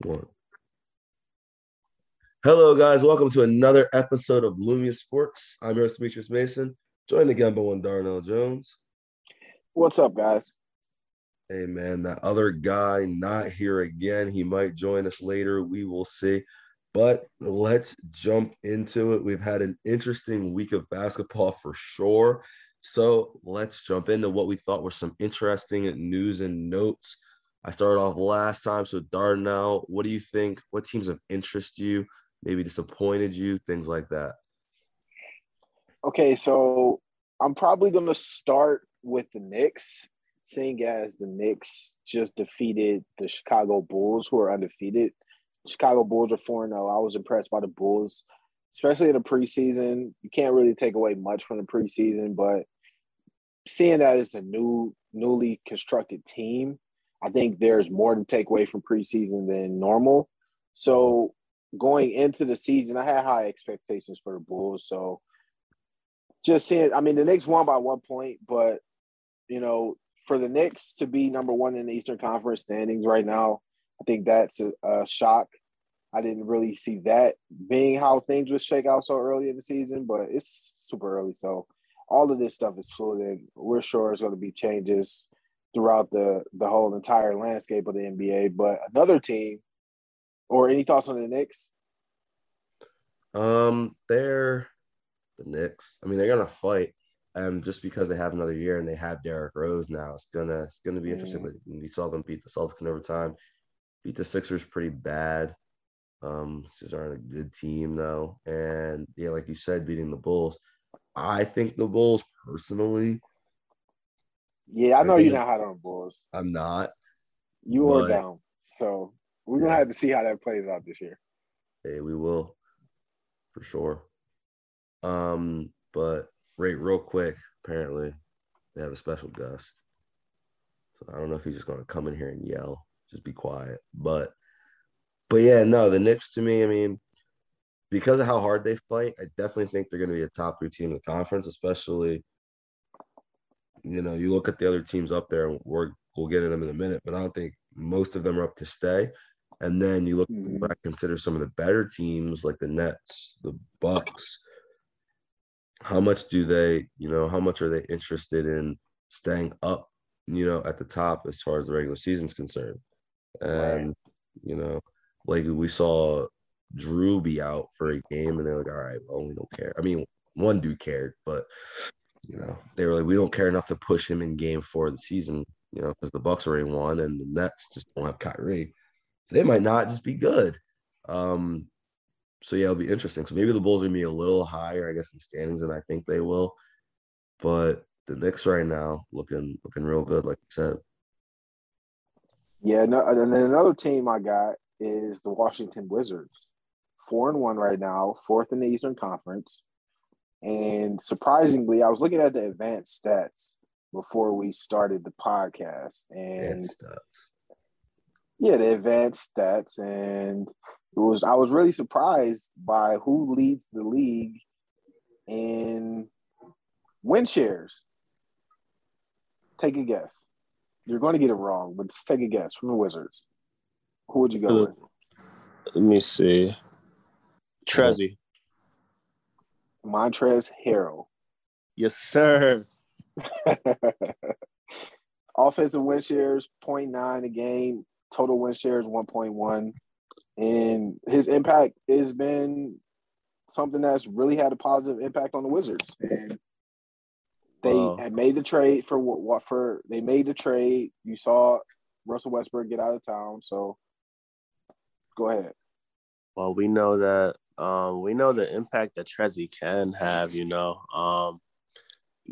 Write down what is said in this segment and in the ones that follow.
One. Hello, guys. Welcome to another episode of Lumia Sports. I'm your host, Demetrius Mason, joined again by one Darnell Jones. What's up, guys? Hey, man, that other guy not here again. He might join us later. We will see. But let's jump into it. We've had an interesting week of basketball for sure. So let's jump into what we thought were some interesting news and notes. I started off last time. So, Darnell, what do you think? What teams of interest you? maybe disappointed you, things like that? Okay, so I'm probably going to start with the Knicks, seeing as the Knicks just defeated the Chicago Bulls, who are undefeated. Chicago Bulls are 4 0. I was impressed by the Bulls, especially in the preseason. You can't really take away much from the preseason, but seeing that it's a new, newly constructed team, I think there's more to take away from preseason than normal. So going into the season, I had high expectations for the Bulls. So just seeing, I mean, the Knicks won by one point, but you know, for the Knicks to be number one in the Eastern Conference standings right now, I think that's a, a shock. I didn't really see that being how things would shake out so early in the season, but it's super early. So all of this stuff is fluid, and we're sure it's going to be changes throughout the the whole entire landscape of the NBA. But another team or any thoughts on the Knicks? Um, they're the Knicks. I mean, they're gonna fight. Um, just because they have another year and they have Derrick Rose now, it's gonna it's gonna be interesting. Mm. But we saw them beat the Celtics in overtime, beat the Sixers pretty bad. Um, Sixers aren't a good team though, and yeah, like you said, beating the Bulls. I think the Bulls personally. Yeah, I know you're not hot on Bulls. I'm not. You are down. So we're gonna have to see how that plays out this year. Hey, we will for sure. Um, but right, real quick, apparently they have a special guest. So I don't know if he's just gonna come in here and yell, just be quiet. But but yeah, no, the Knicks to me, I mean, because of how hard they fight, I definitely think they're gonna be a top three team in the conference, especially you know, you look at the other teams up there, and we're we'll get into them in a minute, but I don't think most of them are up to stay. And then you look mm-hmm. what I consider some of the better teams like the Nets, the Bucks. How much do they, you know, how much are they interested in staying up, you know, at the top as far as the regular season's concerned? And, right. you know, like we saw Jrue be out for a game and they're like, all right, well, we don't care. I mean, one dude cared, but you know, they were like, we don't care enough to push him in game four of the season, you know, because the Bucks already won and the Nets just don't have Kyrie. So they might not just be good. Um, so yeah, it'll be interesting. So maybe the Bulls are gonna be a little higher, I guess, in standings than I think they will. But the Knicks right now looking looking real good, like you said. Yeah, no, and then another team I got is the Washington Wizards. Four and one right now, fourth in the Eastern Conference. And surprisingly, I was looking at the advanced stats before we started the podcast, and yeah, the advanced stats, and it was I was really surprised by who leads the league in win shares. Take a guess. You're going to get it wrong, but just take a guess from the Wizards. Who would you go uh, with? Let me see. Trezzy. Montrezl Harrell. Yes, sir. Offensive win shares 0.9 a game, total win shares 1.1. And his impact has been something that's really had a positive impact on the Wizards. And they had made the trade for what for they made the trade. You saw Russell Westbrook get out of town. So go ahead. Well, we know that um, we know the impact that Trezzy can have, you know. Um,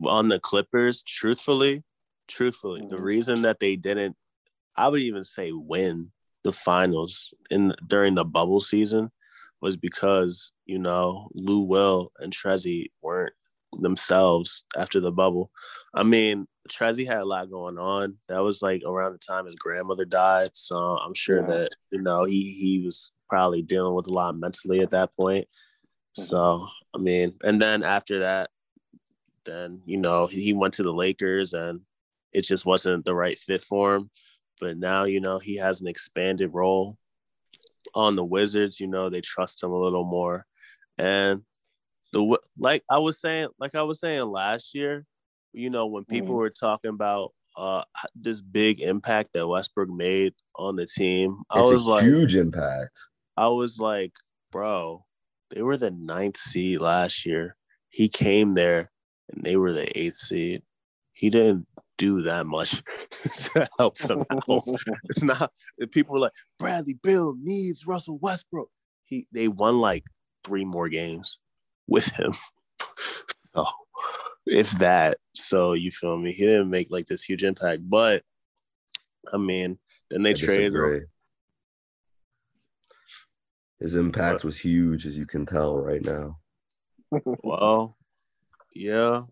on the Clippers, truthfully, truthfully, mm-hmm. the reason that they didn't, I would even say win the finals in during the bubble season was because, you know, Lou Will and Trezzy weren't themselves after the bubble. I mean, Trezzy had a lot going on. That was like around the time his grandmother died. So I'm sure yeah. that, you know, he he was probably dealing with a lot mentally at that point. Mm-hmm. So I mean, and then after that, then you know he went to the Lakers and it just wasn't the right fit for him. But now you know he has an expanded role, on the Wizards, you know, they trust him a little more. And the like I was saying, like I was saying last year, you know, when people mm-hmm. were talking about uh this big impact that Westbrook made on the team, it's I was like huge impact. I was like, bro, they were the ninth seed last year. He came there and they were the eighth seed. He didn't do that much to help them out. it's not people were like, Bradley Beal needs Russell Westbrook. He they won like three more games with him. so if that, so you feel me? He didn't make like this huge impact, but I mean, then they I traded him. His impact was huge, as you can tell right now. well, yeah.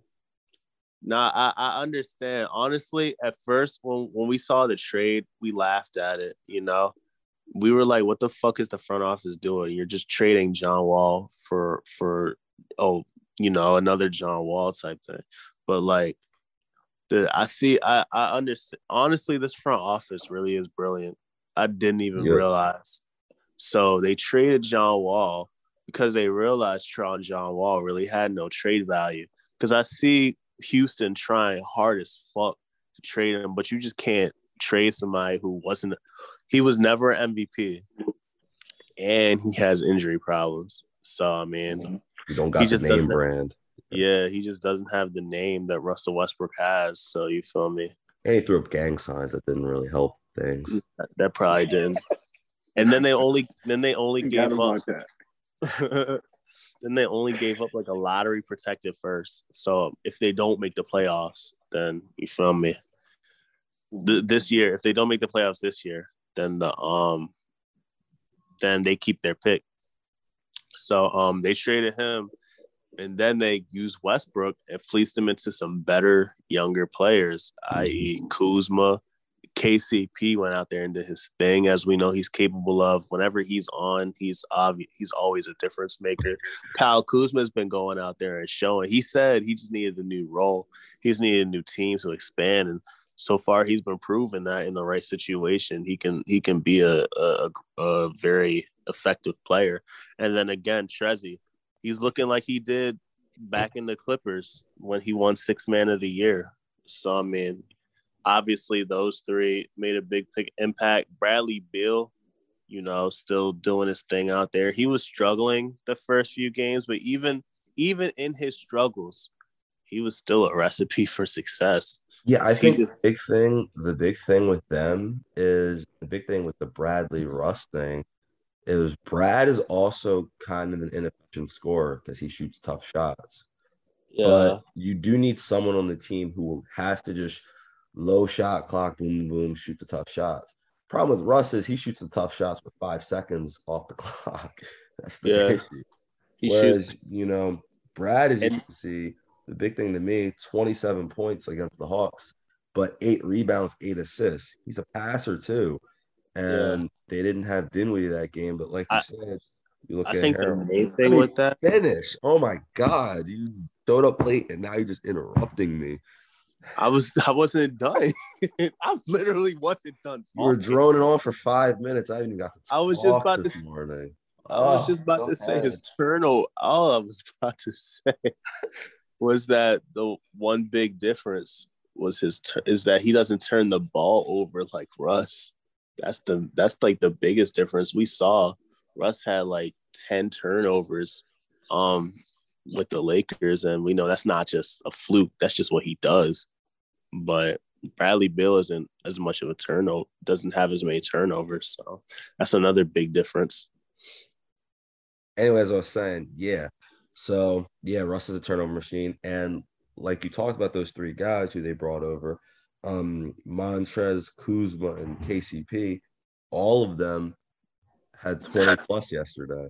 Nah, I, I understand. Honestly, at first when when we saw the trade, we laughed at it, you know. We were like, what the fuck is the front office doing? You're just trading John Wall for for oh, you know, another John Wall type thing. But like the I see I I understand honestly this front office really is brilliant. I didn't even yep. realize so they traded John Wall because they realized Tron John Wall really had no trade value. Because I see Houston trying hard as fuck to trade him, but you just can't trade somebody who wasn't. He was never an MVP, and he has injury problems. So I mean, you don't got he just the name brand. Yeah, he just doesn't have the name that Russell Westbrook has. So you feel me? And he threw up gang signs that didn't really help things. That, that probably didn't and then they only then they only gave up. then they only gave up like a lottery protected first. So if they don't make the playoffs, then you feel me. Th- this year, if they don't make the playoffs this year, then the um, then they keep their pick. So um, they traded him, and then they used Westbrook and fleeced him into some better younger players, i.e. Kuzma, KCP went out there and did his thing, as we know he's capable of. Whenever he's on, he's obvious. He's always a difference maker. Kyle Kuzma's been going out there and showing. He said he just needed a new role. He's needed a new team to expand, and so far he's been proving that in the right situation, he can he can be a a, a very effective player. And then again, Trezzy, he's looking like he did back in the Clippers when he won Six Man of the Year. So I mean, obviously those three made a big, big impact. Bradley Beal, you know, still doing his thing out there. He was struggling the first few games, but even even in his struggles, he was still a recipe for success. Yeah, I think the big thing, the big thing with them is the big thing with the Bradley Russ thing is Brad is also kind of an inefficient scorer because he shoots tough shots. Yeah. But you do need someone on the team who has to just low shot clock, boom, boom, shoot the tough shots. Problem with Russ is he shoots the tough shots with five seconds off the clock. That's the yeah. issue. He Whereas, shoots. you know, Brad, as you can see, the big thing to me, 27 points against the Hawks, but eight rebounds, eight assists. He's a passer too. And yeah. they didn't have Dinwiddie that game, but like you I, said, you look I at think Harold. the main thing with that finish. Oh my god, you throwed up late and now you're just interrupting me. I was I wasn't done. I literally wasn't done. You were droning on for five minutes. I even got to. I was just about to. Morning. I was just about to say his turnover. All I was about to say was that the one big difference was his is that he doesn't turn the ball over like Russ. That's the that's like the biggest difference we saw. Russ had like ten turnovers. Um, with the Lakers, and we know that's not just a fluke. That's just what he does. But Bradley Beal isn't as much of a turnover, doesn't have as many turnovers, so that's another big difference. Anyway, as I was saying, yeah. So yeah, Russ is a turnover machine, and like you talked about those three guys who they brought over, um, Montrez, Kuzma, and KCP, all of them had 20 plus yesterday.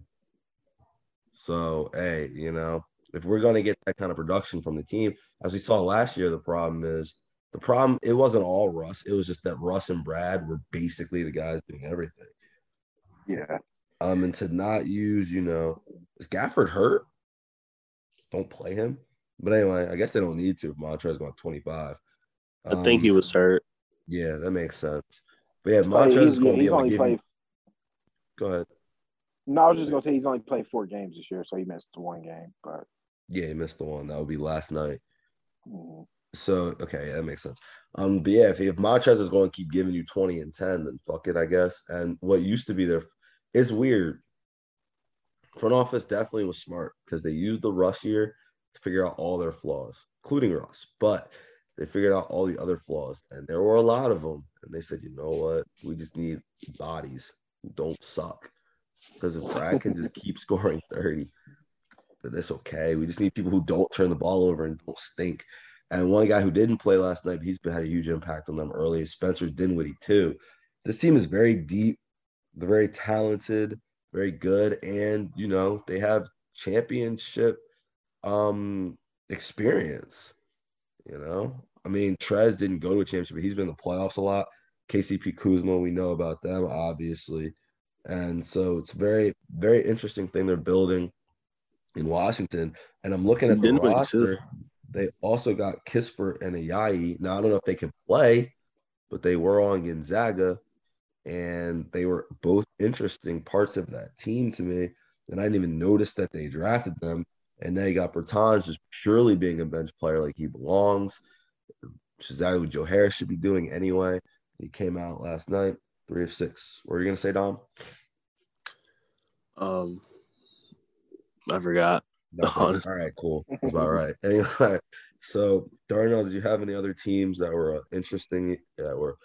So, hey, you know, if we're going to get that kind of production from the team, as we saw last year, the problem is the problem, it wasn't all Russ. It was just that Russ and Brad were basically the guys doing everything. Yeah. Um, and to not use, you know, is Gafford hurt? Don't play him. But anyway, I guess they don't need to. If Montrez going 25. Um, I think he um, was hurt. Yeah, that makes sense. But yeah, Montrez is going to be able to give. Play... Go ahead No, I was just gonna say he's only played four games this year, so he missed one game. But Yeah, he missed the one. That would be last night. mm, So okay, yeah, that makes sense. Um, but yeah, if, if Montrez is going to keep giving you 20 and 10, then fuck it, I guess. And what used to be there is weird. Front office definitely was smart because they used the rush year to figure out all their flaws, including Russ. But they figured out all the other flaws, and there were a lot of them. And they said, you know what? We just need bodies who don't suck. Because if Brad can just keep scoring 30, then it's okay. We just need people who don't turn the ball over and don't stink. And one guy who didn't play last night, but he's had a huge impact on them early, Spencer Dinwiddie, too. This team is very deep, they're very talented, very good, and you know, they have championship um experience. You know, I mean, Trez didn't go to a championship, but he's been in the playoffs a lot. KCP Kuzma, we know about them, obviously. And so it's very, very interesting thing they're building in Washington. And I'm looking at the Dinwiddie, too. roster. They also got Kispert and Ayayi. Now I don't know if they can play, but they were on Gonzaga, and they were both interesting parts of that team to me. And I didn't even notice that they drafted them. And now you got Bertans just purely being a bench player like he belongs. Which is exactly what Joe Harris should be doing anyway. He came out last night, three of six. What are you gonna say, Dom? Um, I forgot. Nothing. All right, cool. That's about right. Anyway, so Darnell, did you have any other teams that were uh, interesting that were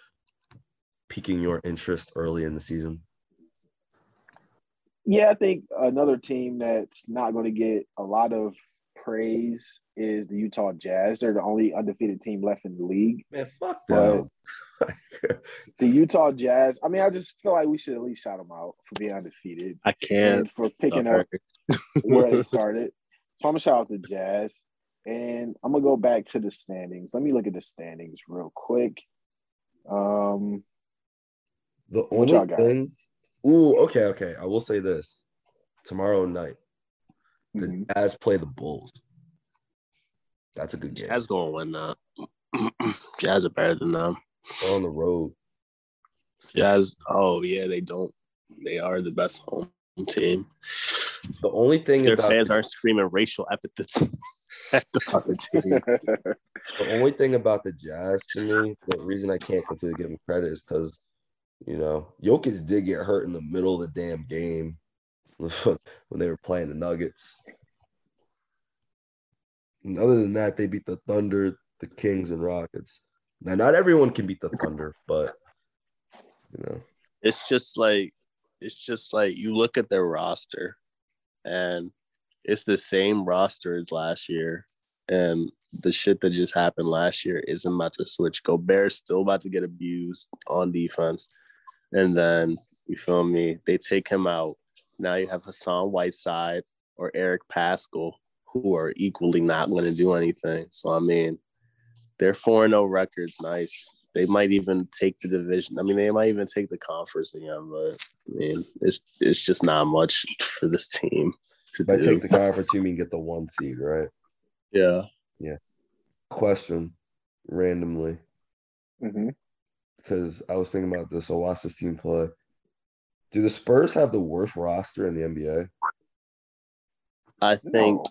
piquing your interest early in the season? yeah, I think another team that's not going to get a lot of praise is the Utah Jazz. They're the only undefeated team left in the league. Man, fuck But- them. The Utah Jazz. I mean, I just feel like we should at least shout them out for being undefeated I can't. and for picking up where they started. So I'm gonna shout out the Jazz, and I'm gonna go back to the standings. Let me look at the standings real quick. Um, the only y'all got? thing. Ooh, okay, okay. I will say this: tomorrow night, the mhm. Jazz play the Bulls. That's a good game. Jazz gonna win that. Jazz are better than them. They're on the road. Jazz. Oh yeah, they don't. They are the best home team. The only thing Their about fans aren't screaming racial epithets at the other team. The only thing about the Jazz to me, the reason I can't completely give them credit is because, you know, Jokic did get hurt in the middle of the damn game when they were playing the Nuggets. And other than that, they beat the Thunder, the Kings, and Rockets. Now, not everyone can beat the Thunder, but you know, It's just like it's just like you look at their roster, and it's the same roster as last year, and the shit that just happened last year isn't about to switch. Gobert's still about to get abused on defense, and then you feel me? They take him out. Now you have Hassan Whiteside or Eric Paschall, who are equally not going to do anything. So I mean, their four and zero records nice. They might even take the division. I mean, they might even take the conference again. But I mean, it's it's just not much for this team to if I take the conference, you mean get the one seed, right? yeah, Yeah. Question randomly Mhm. because I was thinking about this. I watched this team play. Do the Spurs have the worst roster in the NBA? I think No.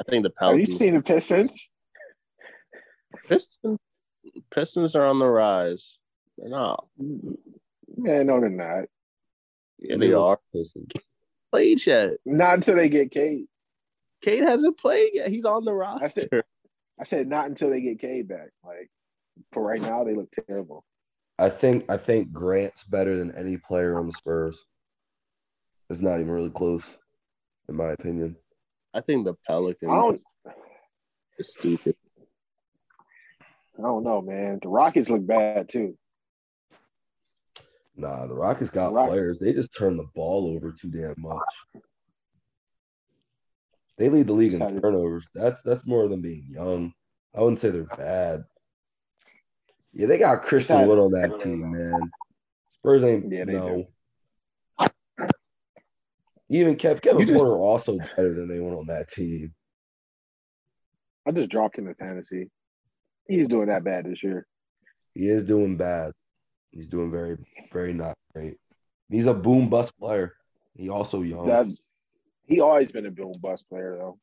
I think the Pelicans. Have you Pelicans. seen the Pistons? Pistons, Pistons are on the rise. They're not. Man, no, they're not. Yeah, they are. Listen, Played yet? Not until they get Cade. Cade hasn't played yet. He's on the That's it. roster. I said not until they get Cade back. Like for right now, they look terrible. I think I think Grant's better than any player on the Spurs. It's not even really close, in my opinion. I think the Pelicans I is stupid. I don't know, man. The Rockets look bad too. Nah, the Rockets got Rock- players. They just turn the ball over too damn much. They lead the league in turnovers. That's that's more than being young. I wouldn't say they're bad. Yeah, they got Christian Wood on that team, man. Spurs ain't Yeah, no. Even Kev, Kevin just- Porter also better than anyone on that team. I just dropped him in fantasy. He's doing that bad this year. He is doing bad. He's doing very, very not great. He's a boom bust player. He also young. That he always been a boom bust player though.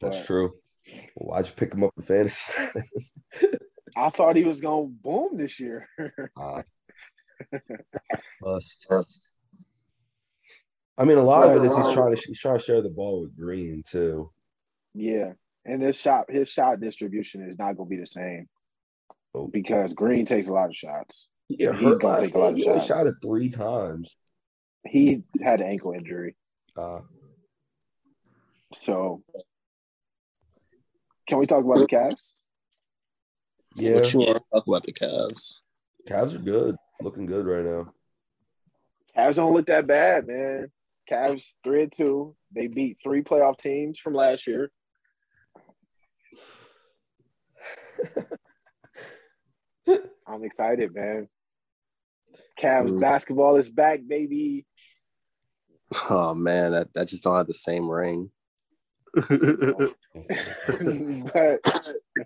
That's but- true. Why'd you pick him up in fantasy? I thought he was gonna boom this year. Ah. Bust. I mean, a lot of it is he's trying to he's trying to share the ball with Green too. yeah, and his shot his shot distribution is not gonna be the same Oh. because Green takes a lot of shots. Yeah, He's gonna take a lot of He shots. shot it three times. He had an ankle injury, Uh, so can we talk about the Cavs? Yeah, What you want to talk about the Cavs? Cavs are good, looking good right now. Cavs don't look that bad, man. Cavs three and two. They beat three playoff teams from last year. I'm excited, man. Cavs Mm. basketball is back, baby. Oh man, that, that just don't have the same ring. but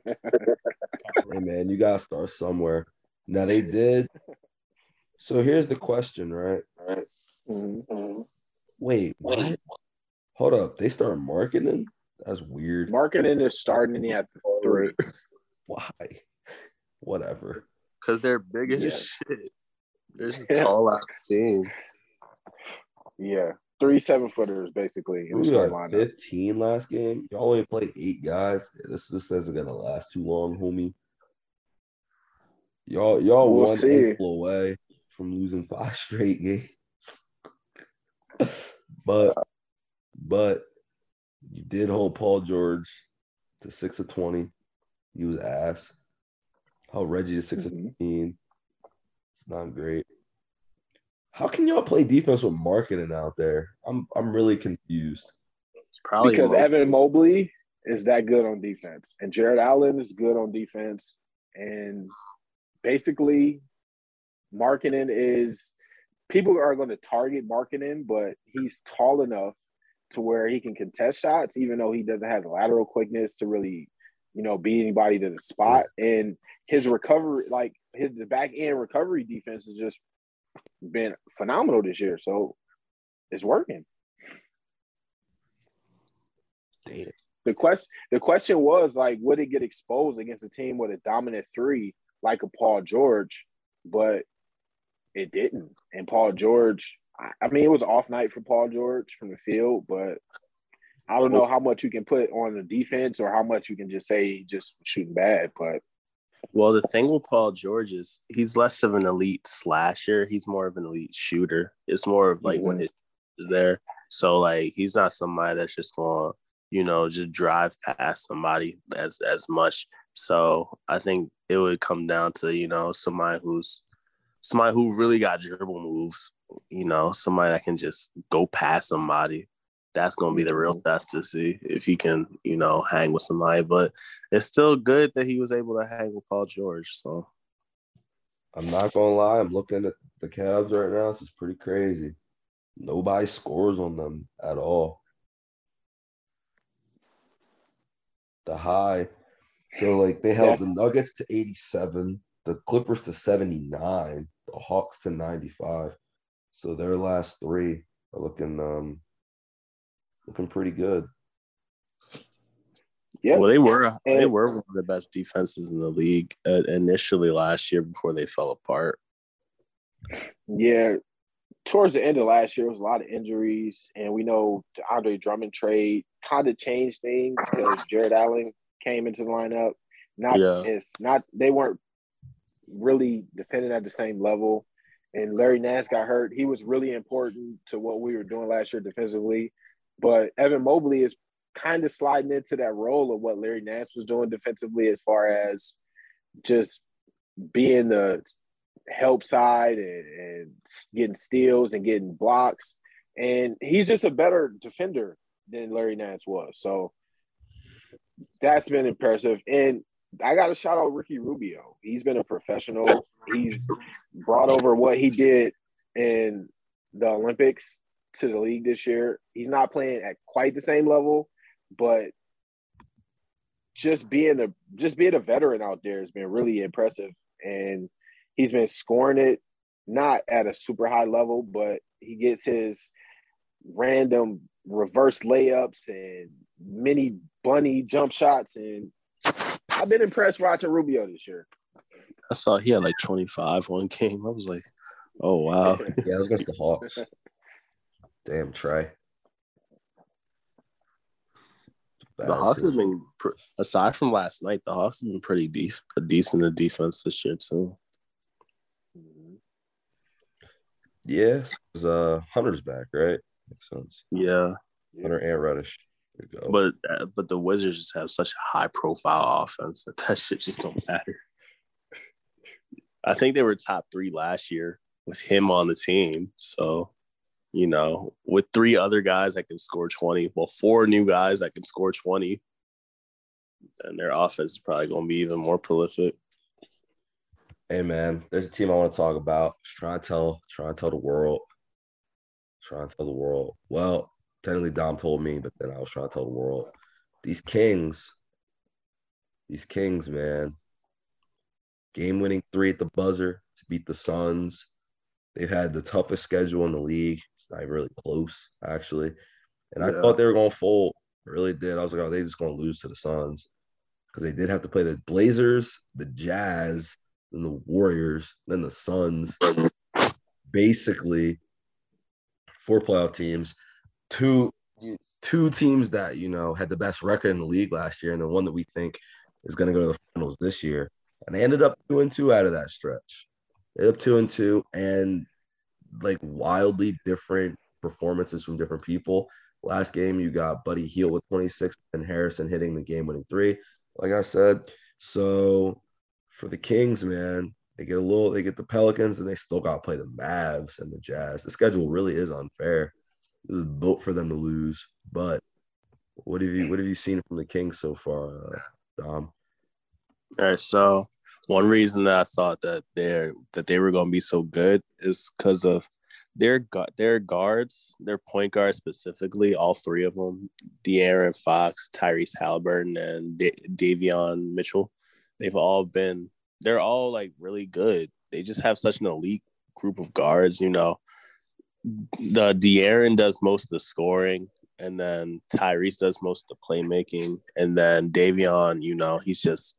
hey man, you gotta start somewhere. Now they did. So here's the question, right? Mhm. Wait, what? Hold up. They start Markkanen? That's weird. Markkanen is starting at the three. Why? Whatever. Because they're big as Yeah. shit. They're just Yeah. tall ass team. Yeah, three seven footers basically in the got lineup. 15 last game. Y'all only played eight guys. This this isn't gonna last too long, homie. Y'all y'all We'll one see. ankle away from losing five straight games. but but you did hold Paul George to six of twenty. He was ass. Held Reggie to 6 Mhm. of fifteen. It's not great. How can y'all play defense with Markkanen out there? I'm I'm really confused. It's probably because more- Evan Mobley is that good on defense, and Jarrett Allen is good on defense, and basically, Markkanen is people are going to target Markkanen, but he's tall enough to where he can contest shots, even though he doesn't have the lateral quickness to really, you know, beat anybody to the spot. And his recovery, like his the back end recovery defense, is just been phenomenal this year. So it's working. Damn. the quest the question was like would it get exposed against a team with a dominant three like a Paul George, but it didn't. And Paul George, I, I mean, it was off night for Paul George from the field, but I don't know how much you can put on the defense or how much you can just say just shooting bad. But Well, the thing with Paul George is he's less of an elite slasher. He's more of an elite shooter. It's more of like when Mhm. it's there. So like he's not somebody that's just going, to you know, just drive past somebody as as much. So I think it would come down to you know somebody who's somebody who really got dribble moves. You know, somebody that can just go past somebody. That's gonna be the real test to see if he can, you know, hang with somebody. But it's still good that he was able to hang with Paul George. So I'm not gonna lie, I'm looking at the Cavs right now. This is pretty crazy. Nobody scores on them at all. The high. So like they held the Nuggets to 87, the Clippers to 79, the Hawks to 95. So their last three are looking um looking pretty good. yeah, well, they were they were one of the best defenses in the league uh, initially last year before they fell apart. Yeah, towards the end of last year, it was a lot of injuries, and we know the Andre Drummond trade kind of changed things because Jarrett Allen came into the lineup. Not Yeah. it's not they weren't really defending at the same level, and Larry Nance got hurt. He was really important to what we were doing last year defensively, but Evan Mobley is kind of sliding into that role of what Larry Nance was doing defensively, as far as just being the help side and, and getting steals and getting blocks. And he's just a better defender than Larry Nance was. So that's been impressive. And I got to shout out Ricky Rubio. He's been a professional. He's brought over what he did in the Olympics to the league this year. He's not playing at quite the same level, but just being a just being a veteran out there has been really impressive. And he's been scoring it not at a super high level, but he gets his random reverse layups and mini bunny jump shots. And I've been impressed watching Rubio this year. I saw he had like 25 one game. I was like, oh wow. Yeah, I was against the Hawks. Damn, Trey. The Hawks have been, aside from last night, the Hawks have been pretty decent, a decent a defense this year too. Yeah, uh, Hunter's back, right? Makes sense. Yeah, Hunter and Reddish. But uh, but the Wizards just have such a high profile offense that that shit just don't matter. I think they were top three last year with him on the team. So, you know, with three other guys that can score 20, well, four new guys that can score 20, then their offense is probably going to be even more prolific. Hey man, there's a team I want to talk about. Just try and tell, try and tell the world. Try and tell the world. Well, technically Dom told me, but then I was trying to tell the world. These Kings, these Kings, man. Game winning three at the buzzer to beat the Suns. They've had the toughest schedule in the league. It's not even really close, actually. And I thought they were going to fold. I really did. I was like, oh, they're just going to lose to the Suns because they did have to play the Blazers, the Jazz, then the Warriors, then the Suns. Basically, four playoff teams, two two teams that you know had the best record in the league last year, and the one that we think is going to go to the finals this year. And they ended up two and two out of that stretch. Up two and two, and like wildly different performances from different people. Last game, you got Buddy Hield with 26 and Harrison hitting the game winning three. Like I said, so for the Kings, man, they get a little, they get the Pelicans, and they still got to play the Mavs and the Jazz. The schedule really is unfair. This is built for them to lose. But what have you, what have you seen from the Kings so far, uh, Dom? All right, so one reason that I thought that they're that they were going to be so good is because of their their guards, their point guards specifically, all three of them, De'Aaron Fox, Tyrese Halliburton, and Davion Mitchell they've all been they're all like really good. They just have such an elite group of guards, you know. The De'Aaron does most of the scoring, and then Tyrese does most of the playmaking, and then Davion, you know, he's just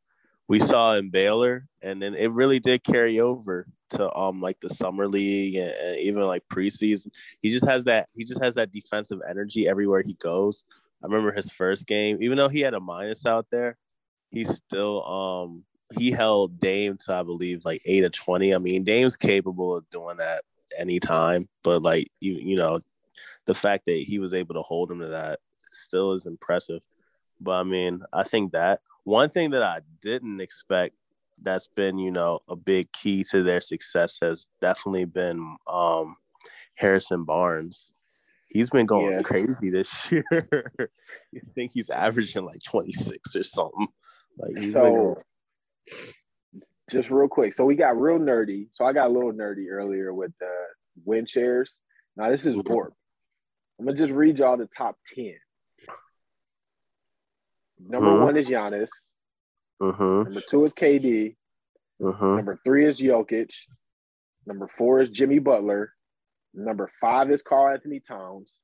we saw in Baylor, and then it really did carry over to um like the summer league and, and even like preseason. He just has that he just has that defensive energy everywhere he goes. I remember his first game, even though he had a minus out there, he still um he held Dame to I believe like eight or twenty. I mean, Dame's capable of doing that anytime, but like you you know, the fact that he was able to hold him to that still is impressive. But I mean, I think that one thing that I didn't expect that's been, you know, a big key to their success has definitely been um Harrison Barnes. He's been going yeah. crazy this year. you think he's averaging like 26 or something. Like so, just real quick. So we got real nerdy. So I got a little nerdy earlier with the win shares. Now this is warp. I'm gonna just read y'all the top ten. Number mm-hmm. one is Giannis. Mm-hmm. Number two is KD. Mm-hmm. Number three is Jokic. Number four is Jimmy Butler. Number five is Karl-Anthony Towns.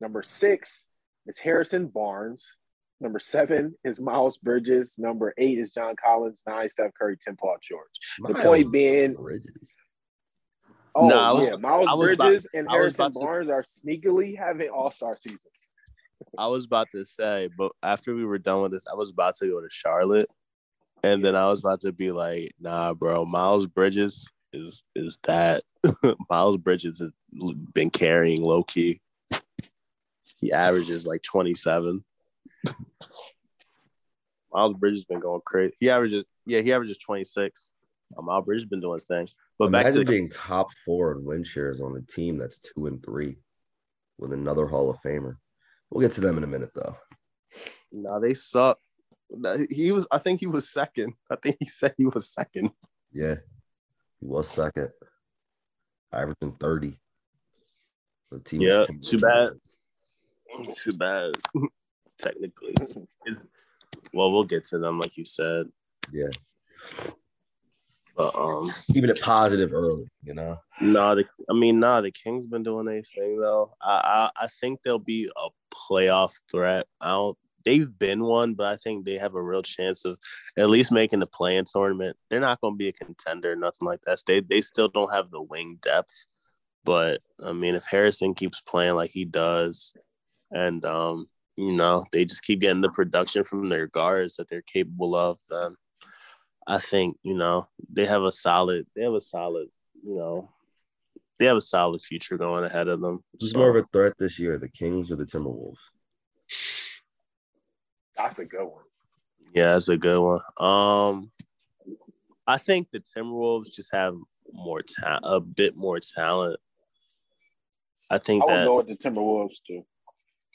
Number six is Harrison Barnes. Number seven is Miles Bridges. Number eight is John Collins. Nine, Steph Curry. Ten, Paul George. Miles the point being, Bridges. oh no, was, yeah, Miles Bridges about, and Harrison Barnes to, are sneakily having All Star seasons. I was about to say, but after we were done with this, I was about to go to Charlotte, and then I was about to be like, "Nah, bro, Miles Bridges is is that Miles Bridges has been carrying low key. He averages like twenty seven. Miles Bridges been going crazy. He averages, yeah, he averages 26. Um, Miles Bridges been doing his thing. But Imagine back to being top four in win shares on a team that's two and three with another Hall of Famer. We'll get to them in a minute, though. No, they suck. He was, I think he was second. I think he said he was second. Yeah, he was second, averaging 30. The team yeah, too bad. Too bad technically. Is well, we'll get to them, like you said. Yeah. But um, keeping it positive early, you know. No, the, I mean, nah, the Kings been doing their thing though. I, I I think they'll be a playoff threat. I don't. They've been one, but I think they have a real chance of at least making the play-in tournament. They're not going to be a contender, nothing like that. They they still don't have the wing depth, but I mean, if Harrison keeps playing like he does, and um, you know, they just keep getting the production from their guards that they're capable of, then I think you know they have a solid. They have a solid. You know, they have a solid future going ahead of them. Who's so. more of a threat this year, the Kings or the Timberwolves? That's a good one. Yeah, that's a good one. Um, I think the Timberwolves just have more talent, a bit more talent. I think I would go with the Timberwolves too.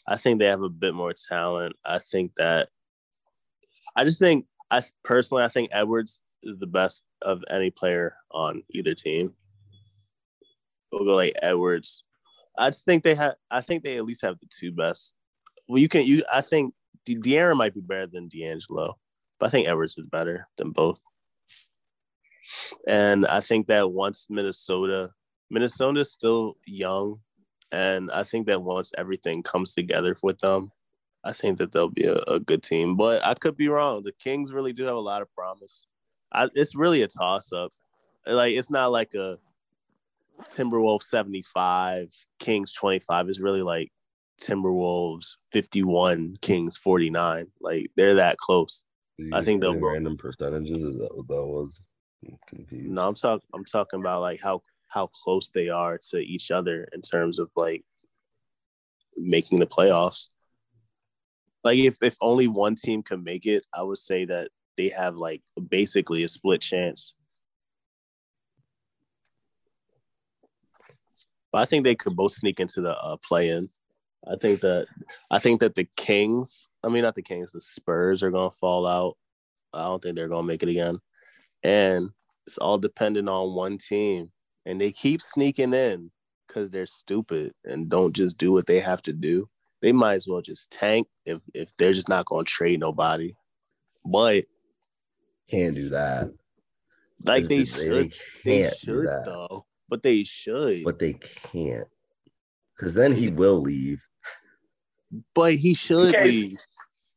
I think they have a bit more talent. I think that I just think I personally I think Edwards is the best of any player on either team. We'll go like Edwards. I just think they have. I think they at least have the two best. Well, you can. You. I think De- De'Aaron might be better than D'Angelo, but I think Edwards is better than both. And I think that once Minnesota, Minnesota is still young, and I think that once everything comes together with them, I think that they'll be a, a, good team, but I could be wrong. The Kings really do have a lot of promise. I, it's really a toss up. Like it's not like a Timberwolves 75, Kings 25. It's really like Timberwolves 51, Kings 49. Like they're that close. I think they'll random percentages. Is that what that was? I'm confused. No, I'm talking. I'm talking about like how how close they are to each other in terms of like making the playoffs like if if only one team can make it, I would say that they have like basically a split chance. But I think they could both sneak into the uh, play-in. I think that I think that the Kings, I mean not the Kings, the Spurs are gonna fall out. I don't think they're gonna make it again. And it's all dependent on one team. And they keep sneaking in because they're stupid and don't just do what they have to do they might as well just tank if if they're just not going to trade nobody. But can't do that. Like they, they should. They, they should though. But they should. But they can't. Because then he will leave. But he should in case, leave.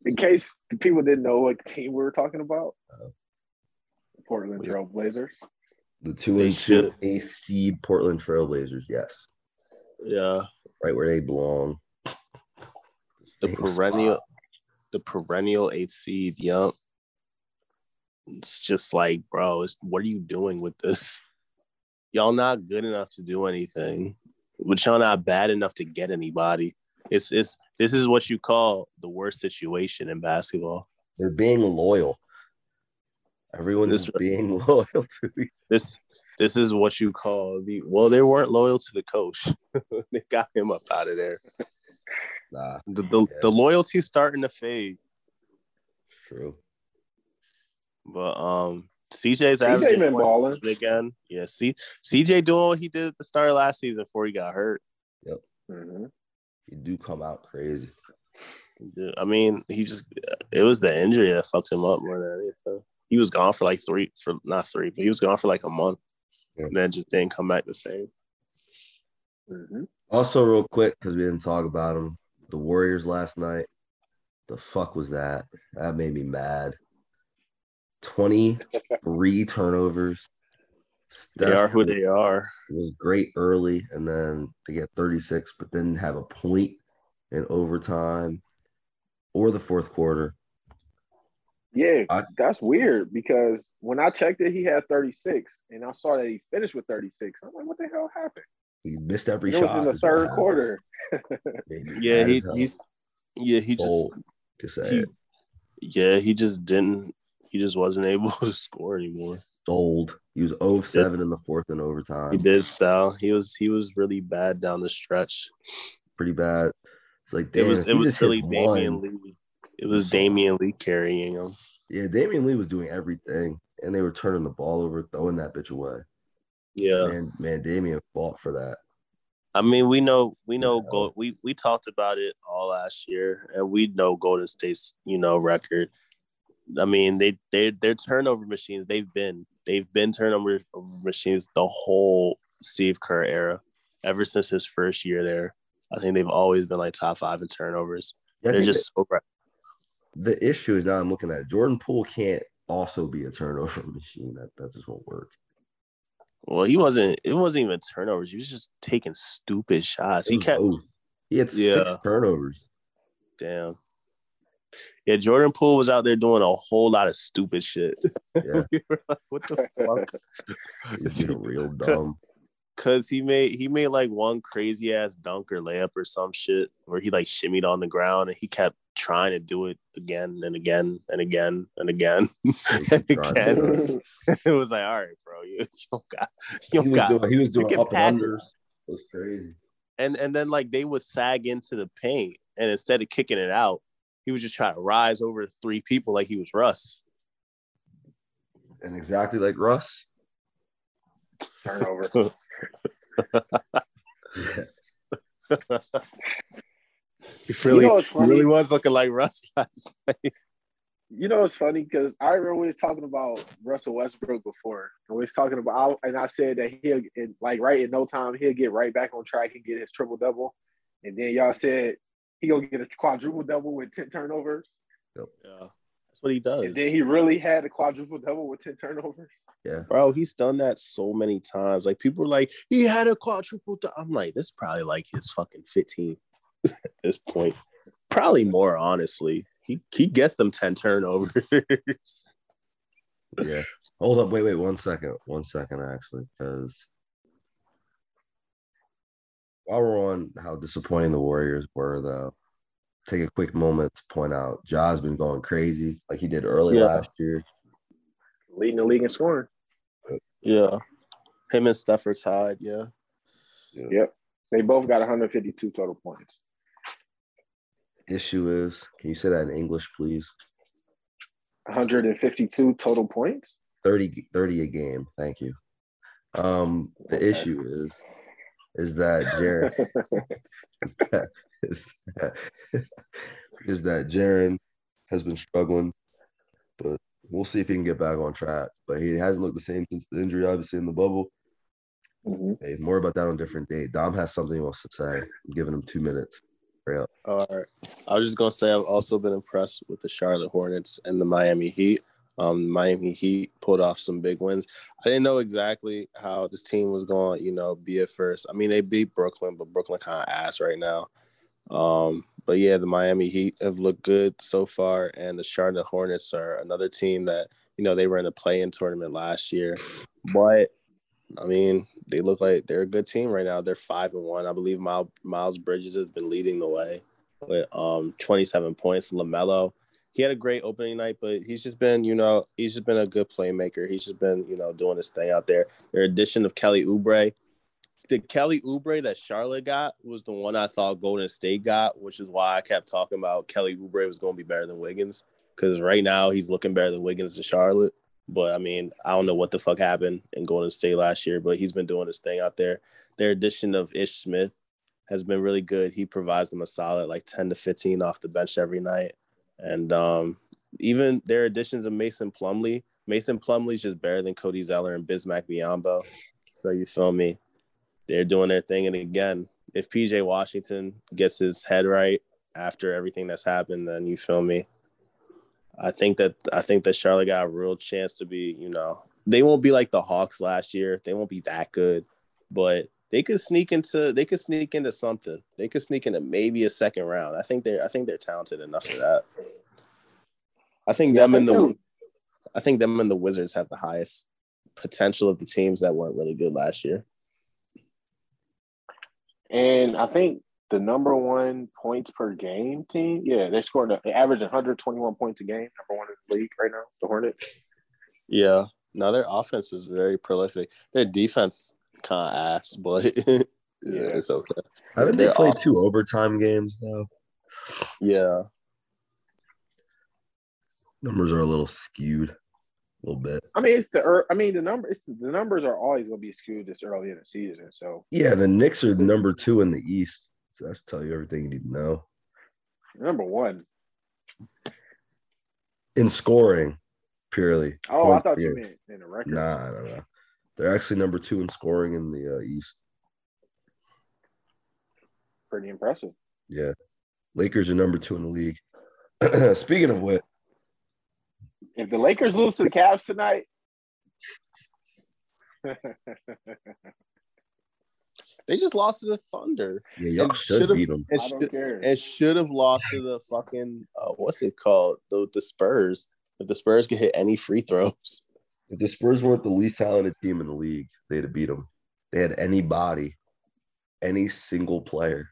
In case people didn't know what team we were talking about. Uh, Portland Trailblazers. The two and two eighth seed Portland Trailblazers, yes. Yeah. Right where they belong the perennial spot. the perennial eighth seed. Yup. It's just like, bro, it's, what are you doing with this? Y'all not good enough to do anything, but y'all not bad enough to get anybody. It's it's this is what you call the worst situation in basketball. They're being loyal. Everyone this, being loyal to me. This this is what you call the well, they weren't loyal to the coach. they got him up out of there. Nah. The the, yeah. the loyalty's starting to fade. True. But um CJ's CJ been balling again. Yeah, see CJ doing what he did at the start of last season before he got hurt. Yep. Mm-hmm. He do come out crazy. I mean, he just it was the injury that fucked him up more than anything. He was gone for like three for not three, but he was gone for like a month. Yeah. And then just didn't come back the same. Mm-hmm. Also, real quick, because we didn't talk about them, the Warriors last night. The fuck was that? That made me mad. 23 turnovers. They are who they are. It was great early, and then they get 36, but then have a point in overtime or the fourth quarter. Yeah, I, that's weird because when I checked it, he had 36, and I saw that he finished with 36. I'm like, what the hell happened? He missed every it shot. in the third quarter. yeah, he, uh, he's yeah he just he, yeah he just didn't he just wasn't able to score anymore. Sold. He was 0 7 yeah. in the fourth and overtime. He did sell. He was he was really bad down the stretch. Pretty bad. It's like damn, it was it was really Damion Lee. It was Damion Lee carrying him. Yeah, Damion Lee was doing everything, and they were turning the ball over, throwing that bitch away. Yeah, man, man, Damion fought for that. I mean, we know we know yeah. we we talked about it all last year, and we know Golden State's you know record. I mean, they they their turnover machines. They've been they've been turnover machines the whole Steve Kerr era, ever since his first year there. I think they've always been like top five in turnovers. Yeah, They're just so right. the issue is now I'm looking at it, Jordan Poole can't also be a turnover machine. That that just won't work. Well, he wasn't. It wasn't even turnovers. He was just taking stupid shots. He kept. both. He had six turnovers. Damn. Yeah, Jordan Poole was out there doing a whole lot of stupid shit. Yeah, We were like, what the fuck? he's getting real dumb. Cause he made he made like one crazy ass dunk or layup or some shit where he like shimmied on the ground and he kept trying to do it again and again and again and again and kept trying to do again. it was like, all right, bro, you, you don't got you He don't was got doing, he was doing up and unders. It was crazy. and and then like they would sag into the paint and instead of kicking it out, he would just try to rise over three people like he was Russ. And exactly like Russ. Turnover. Yeah. He really, know he really was looking like Russ last night. You know, it's funny because I remember we was talking about Russell Westbrook before, and we was talking about, and I said that he'll, in, like, right in no time, he'll get right back on track and get his triple double, and then y'all said he gonna get a quadruple double with ten turnovers, Yeah, that's what he does. and then he really had a quadruple double with ten turnovers. Yeah. Bro, he's done that so many times. Like people are like, he had a quadruple. dou-" I'm like, this is probably like his fucking 15 at this point. Probably more, honestly. He he gets them 10 turnovers. Yeah. Hold up. Wait, wait. One second. One second, actually, because while we're on how disappointing the Warriors were, though, take a quick moment to point out Ja's been going crazy like he did early Yeah. last year. Leading the league in scoring. yeah. Him and Steph are tied, yeah. Yep, they both got 152 total points. Issue is, can you say that in English, please? 152 total points. 30, 30 a game. Thank you. Um, the Okay. issue is, is that Jaren is that, is that, Jaren has been struggling, but we'll see if he can get back on track. But he hasn't looked the same since the injury, obviously in the bubble. Mhm. Hey, more about that on a different day. Dom has something he wants to say. I'm giving him two minutes. Real. All right. I was just gonna say I've also been impressed with the Charlotte Hornets and the Miami Heat. Um, Miami Heat pulled off some big wins. I didn't know exactly how this team was going, you know, be at first. I mean, they beat Brooklyn, but Brooklyn kind of ass right now. Um, but yeah, the Miami Heat have looked good so far, and the Charlotte Hornets are another team that you know they were in the play-in tournament last year, but I mean, they look like they're a good team right now. They're five and one. I believe Miles, Miles Bridges has been leading the way with um 27 points. LaMelo, he had a great opening night, but he's just been, you know, he's just been a good playmaker. He's just been, you know, doing his thing out there. Their addition of Kelly Oubre, the Kelly Oubre that Charlotte got was the one I thought Golden State got, which is why I kept talking about Kelly Oubre was going to be better than Wiggins because right now he's looking better than Wiggins in Charlotte. But I mean, I don't know what the fuck happened in Golden State last year, but he's been doing his thing out there. Their addition of Ish Smith has been really good. He provides them a solid like 10 to 15 off the bench every night. And um, even their additions of Mason Plumlee, Mason Plumlee's just better than Cody Zeller and Bismack Biyombo. So you feel me? They're doing their thing. And again, if PJ Washington gets his head right after everything that's happened, then you feel me? I think that I think that Charlotte got a real chance to be, you know, they won't be like the Hawks last year. They won't be that good, but they could sneak into they could sneak into something. They could sneak into maybe a second round. I think they're I think they're talented enough for that. I think Yeah, them and the they're- I think them and the Wizards have the highest potential of the teams that weren't really good last year. And I think the number one points per game team, yeah, they scored an they average 121 points a game, number one in the league right now, the Hornets. Yeah. No, their offense is very prolific. Their defense kind of ass, but yeah, it's okay. Haven't they They're played off- two overtime games now? Yeah. Numbers are a little skewed, a little bit. I mean, it's the I mean the number it's the numbers are always going to be skewed this early in the season. So Yeah, the Knicks are number two in the East. So that's tell you everything you need to know. number one, In scoring, purely. Oh, I thought you meant in a record. Nah, no, no. They're actually number two in scoring in the uh, East. Pretty impressive. Yeah, Lakers are number two in the league. Speaking of which, If the Lakers lose to the Cavs tonight, They just lost to the Thunder yeah, y'all should should've- beat them. and I don't should, care. and should have lost to the fucking uh, what's it called the the Spurs. If the Spurs could hit any free throws, If the Spurs weren't the least talented team in the league, they'd have beat them. They had anybody, any single player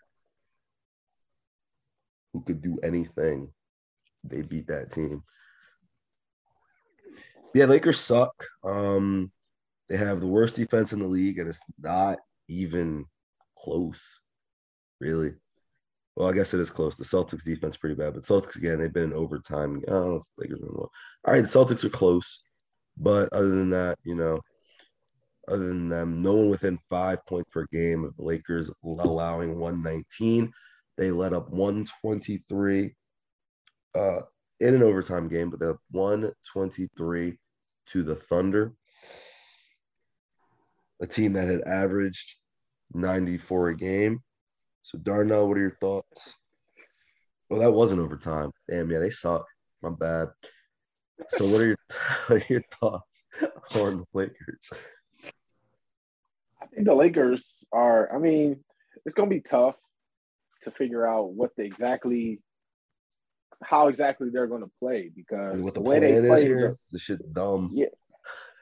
who could do anything. They beat that team. Yeah, Lakers suck. Um, they have the worst defense in the league, and it's not even close, really. Well, I guess it is close. The Celtics defense pretty bad, but Celtics again, they've been in overtime. Oh, Lakers. All right, the Celtics are close. But other than that, you know, other than them, no one within five points per game of the Lakers allowing 119. They let up 123 uh, in an overtime game, but they have 123 to the Thunder, a team that had averaged 94 a game. So, Darnell, what are your thoughts? Well, that wasn't overtime. Damn, yeah, they suck. My bad. So, what are your what are your thoughts on the Lakers? I think the Lakers are. I mean, it's going to be tough to figure out what the exactly, how exactly they're going to play because What the the way they plan is played, here? the, The shit dumb. Yeah.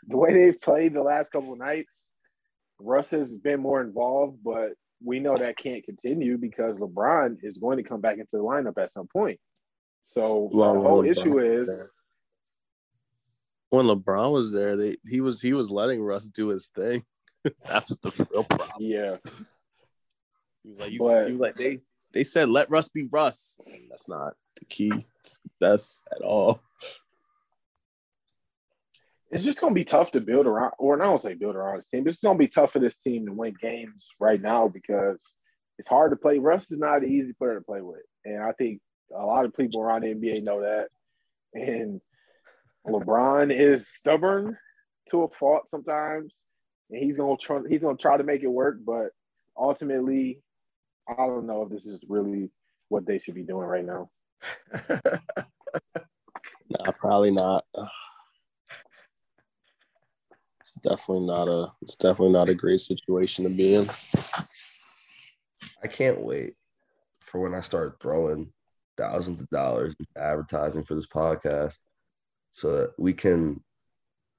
the way they've played the last couple of nights, Russ has been more involved, but we know that can't continue because LeBron is going to come back into the lineup at some point. So Well, the whole LeBron issue is there. when LeBron was there, they he was he was letting Russ do his thing. that was the real problem. yeah, He was like, you, But- he was like they they said let Russ be Russ. And that's not the key. That's at all. it's just going to be tough to build around, or not say build around this team, it's going to be tough for this team to win games right now because it's hard to play. Russ is not an easy player to play with, and I think a lot of people around the NBA know that. And LeBron is stubborn to a fault sometimes, and he's gonna try. He's gonna try to make it work, but ultimately, I don't know if this is really what they should be doing right now. Nah, probably not. It's definitely not a it's definitely not a great situation to be in. I can't wait for when I start throwing thousands of dollars in advertising for this podcast, so that we can.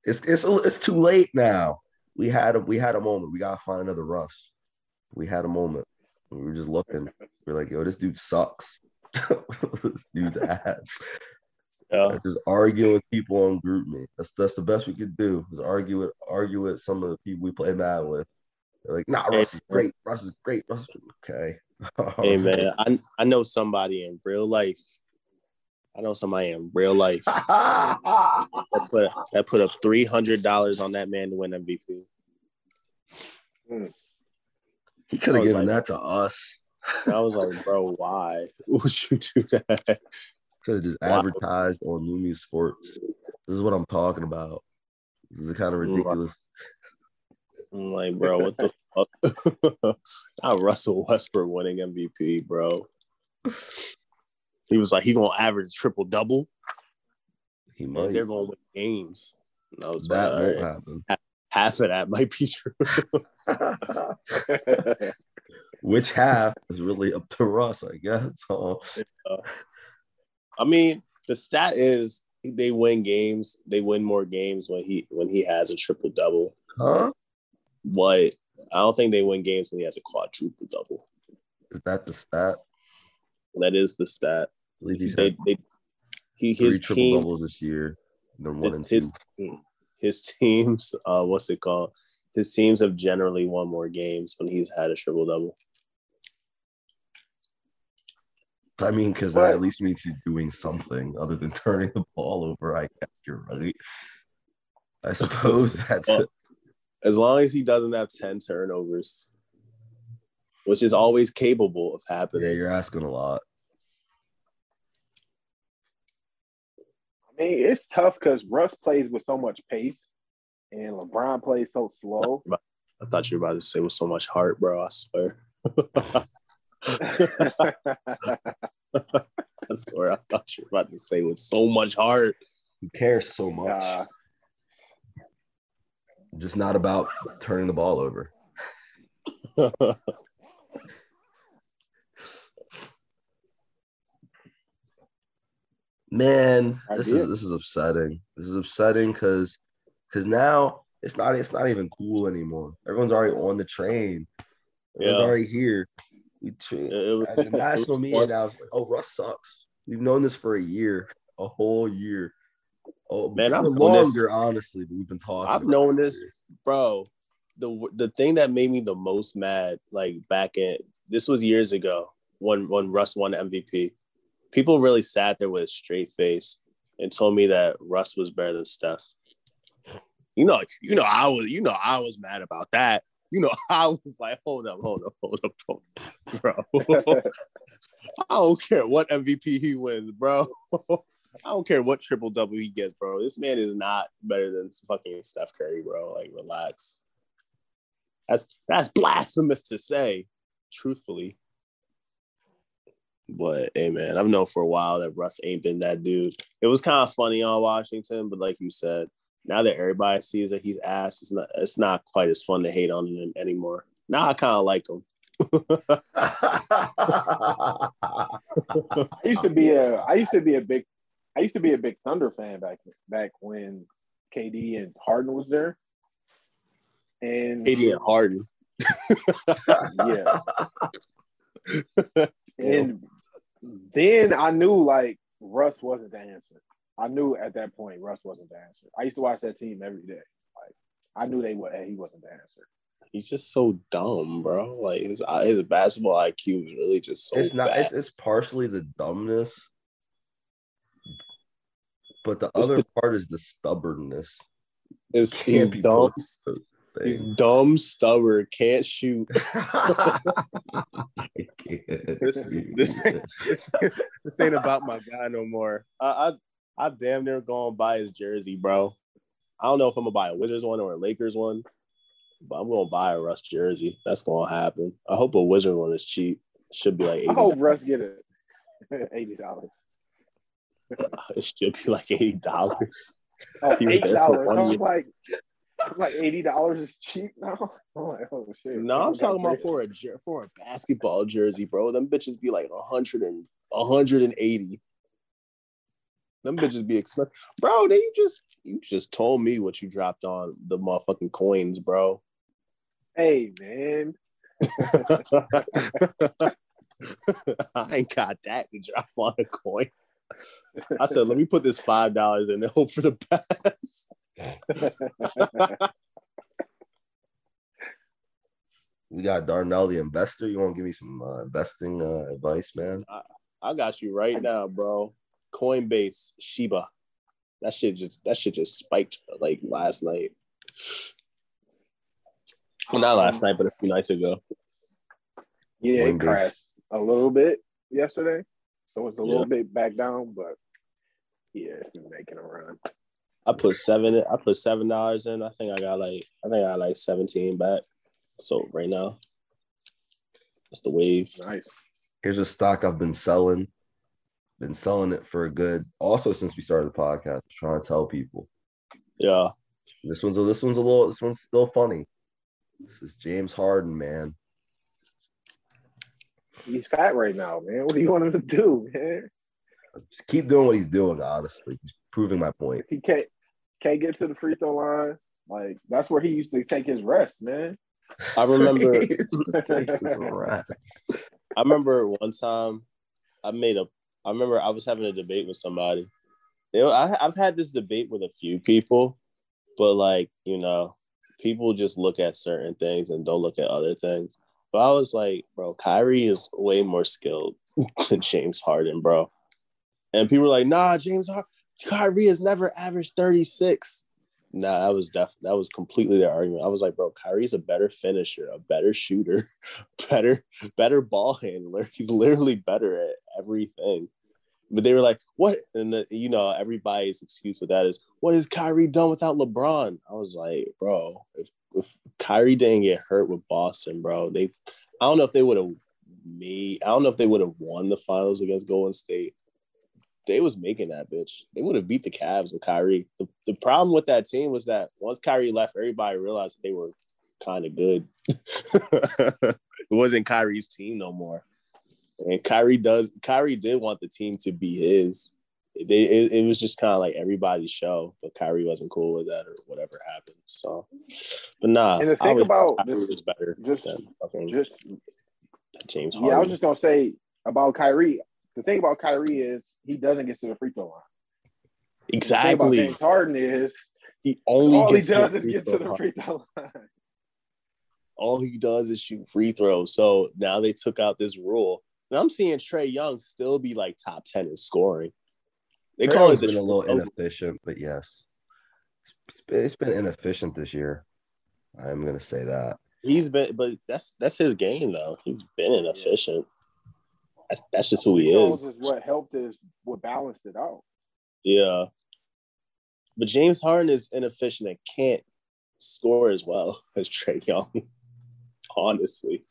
It's it's it's too late now. We had a we had a moment. We gotta find another Russ. We had a moment. We were just looking. We are like, yo, this dude sucks. this dude's ass. Yeah. Just argue with people on GroupMe. That's that's the best we could do. Is argue with argue with some of the people we play mad with. They're like, nah, Russ is great. Russ is great. Russ is okay. Hey man, I I know somebody in real life. I know somebody in real life that put that put up three hundred dollars on that man to win MVP. Hmm. He could have given like- that to us. And I was like, bro, why would you do that? Could have just Wow. advertised on Lumi Sports. This is what I'm talking about. This is kind of ridiculous. I'm like, bro, what the fuck? Not Russell Westbrook winning MVP, bro. He was like, he gonna average triple double. He and might. They're gonna win games. And I That won't all right, happen. Half of that might be true. Which half is really up to Russ, I guess. So, I mean, the stat is they win games. They win more games when he when he has a triple double. huh? But I don't think they win games when he has a quadruple double. Is that the stat? That is the stat. I believe he's They, had they he three his triple team doubles this year. One and two. His his teams uh what's it called? His teams have generally won more games when he's had a triple double. I mean, because that at least means he's doing something other than turning the ball over. I guess you're right. I suppose that's Well, As long as he doesn't have 10 turnovers, which is always capable of happening. yeah. You're asking a lot. I mean, it's tough because Russ plays with so much pace, and LeBron plays so slow. I thought you were about to say with so much heart, bro. I swear. I swear, I thought you were about to say with so much heart. He cares so much. Uh, Just not about turning the ball over. Man, I this is this is upsetting. This is upsetting because because now it's not it's not even cool anymore. Everyone's already on the train. Everyone's Yeah. already here. We tra- It- it the national media now like, oh, Russ sucks. We've known this for a year, a whole year. Oh, Man, I've known this- longer, honestly, but we've been talking. I've known this- for years. bro the the thing that made me the most mad like back in this was years ago when when russ won mvp people really sat there with a straight face and told me that russ was better than steph you know you know i was you know i was mad about that you know i was like hold up hold up hold up, hold up bro i don't care what mvp he wins bro I don't care what triple double he gets, bro. This man is not better than fucking Steph Curry, bro. Like, relax. That's that's blasphemous to say, truthfully. But hey, man, I've known for a while that Russ ain't been that dude. It was kind of funny on Washington, but like you said, now that everybody sees that he's ass, it's not it's not quite as fun to hate on him anymore. Now I kind of like him. I used to be a I used to be a big I used to be a big Thunder fan back back when KD and Harden was there. And KD and Harden. yeah. And then I knew like Russ wasn't the answer. I knew at that point Russ wasn't the answer. I used to watch that team every day. Like I knew they were he wasn't the answer. He's just so dumb, bro. Like his uh, his basketball IQ is really just so it's not. bad. It's, it's partially the dumbness, but the It's other the- part is the stubbornness. It's, Can't he's dumb. both those He's dumb, stubborn, can't shoot. I can't. This- this- this, this ain't about my guy no more. I, I I damn near going to buy his jersey, bro. I don't know if I'm gonna buy a Wizards one or a Lakers one, but I'm gonna buy a Russ jersey. That's gonna happen. I hope a Wizard one is cheap. Should be like eighty. I hope Russ get it. Eighty dollars. It should be like eighty dollars. Oh, He was eight there for one I'm year. like, I'm like eighty dollars is cheap now. I'm like, oh shit. No, I'm talking about for a jer- for a basketball jersey, bro. Them bitches be like 100 and 180. Them bitches be expensive, bro. They you just you just told me what you dropped on the motherfucking coins, bro. Hey man, I ain't got that to drop on a coin. I said, let me put this five dollars in and hope for the best. we got Darnell, the investor. You want to give me some uh, investing uh, advice, man? I got you right now, bro. Coinbase, Shiba. That shit just that shit just spiked like last night. Well, not last night, but a few nights ago. yeah, it crashed a little bit yesterday, so it's a little Yeah. bit back down, but yeah, it's been making a run. I put seven. I put seven dollars in. I think I got like I think I got like seventeen back. So right now, it's the wave. Nice. Here's a stock I've been selling. Been selling it for a good. Also, since we started the podcast, trying to tell people Yeah, this one's a this one's a little. This one's still funny. This is James Harden, man. He's fat right now, man. What do you want him to do, man? Just keep doing what he's doing. Honestly, he's proving my point. He can't can't get to the free throw line. Like that's where he used to take his rest, man. I remember. Take his rest. I remember one time I made a. I remember I was having a debate with somebody. You know, I, I've had this debate with a few people, but like you know, people just look at certain things and don't look at other things. But I was like, bro, Kyrie is way more skilled than James Harden, bro. And people were like, nah, James Harden, Kyrie has never averaged 36. Nah, that was def that was completely their argument. I was like, bro, Kyrie's a better finisher, a better shooter, better, better ball handler. He's literally better at everything. But they were like, "What?" And the, you know, everybody's excuse for that is, "What has Kyrie done without LeBron?" I was like, "Bro, if, if Kyrie didn't get hurt with Boston, bro, they, I don't know if they would have made, I don't know if they would have won the finals against Golden State. They was making that bitch. They would have beat the Cavs with Kyrie. The, the problem with that team was that once Kyrie left, everybody realized they were kind of good. it wasn't Kyrie's team no more. And Kyrie does. Kyrie did want the team to be his. They, it, it was just kind of like everybody's show, but Kyrie wasn't cool with that or whatever happened. So, but nah. And the thing about Kyrie this- was better just- Just James Harden. yeah, I was just gonna say about Kyrie. The thing about Kyrie is he doesn't get to the free throw line. The thing about exactly. James Harden is He only all he gets to does the is get to the free throw line. all he does is shoot free throws. So now they took out this rule. And I'm seeing Trae Young still be like top 10 in scoring. They Trae call Young's it the been a little inefficient, but yes, it's been inefficient this year. I'm gonna say that. He's been, but that's that's his game though. He's been inefficient. That's, that's just who he Free throws is. is what helped is what balanced it out. Yeah. But James Harden is inefficient and can't score as well as Trae Young, honestly,